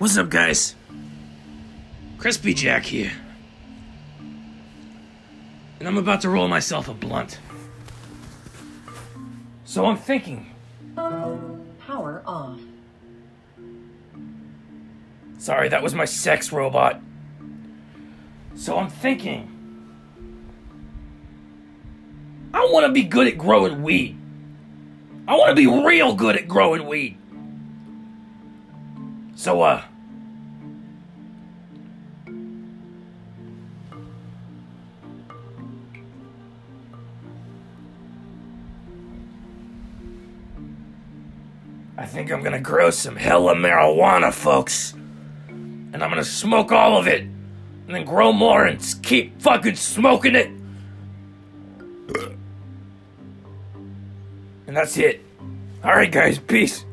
What's up, guys? Crispy Jack here. And I'm about to roll myself a blunt. So I'm thinking. Power off. Sorry, that was my sex robot. So I'm thinking. I want to be good at growing weed. I want to be real good at growing weed. So, uh. I think I'm gonna grow some hella marijuana, folks. And I'm gonna smoke all of it. And then grow more and keep fucking smoking it. And that's it. Alright, guys, peace.